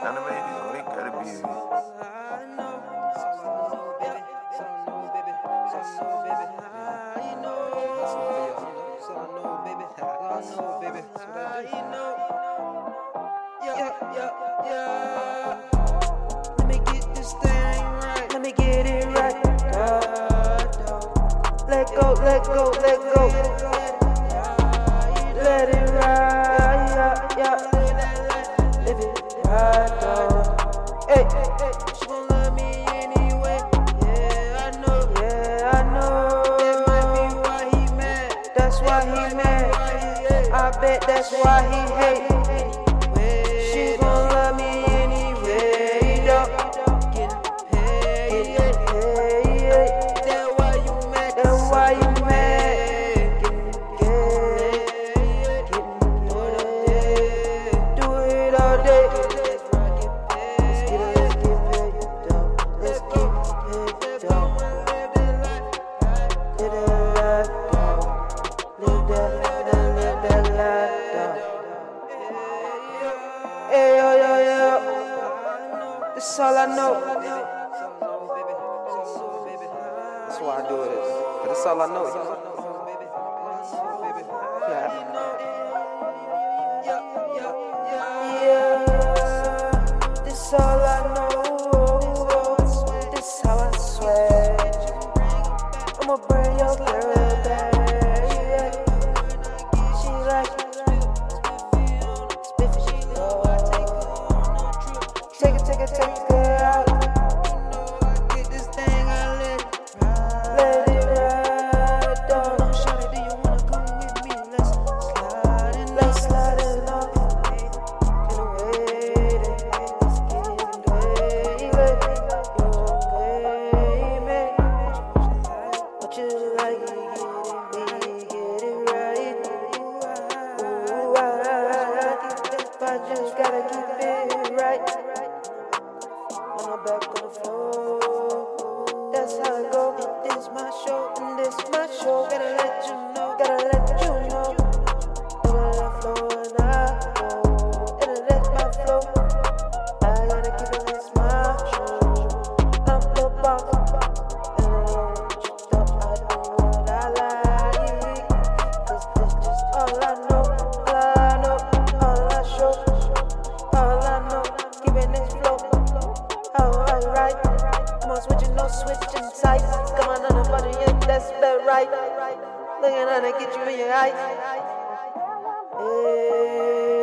Let me get this thing right. Let me get it right. Let go, let go, let go. That's why he mad. I bet that's why he hate. That's all I know. That's why I do it. Is. That's all I know. Yeah, this all I know. This how I swear. I'ma bring your girl back. She like you like, get it, get it right. Ooh, I, I just gotta keep it right. When I'm back on the floor, that's how I go. It is my show, Switchin', no switching sides. Come on, on put body, in that's about right. Looking at it, get you in your eyes. Hey.